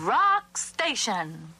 Rock Station.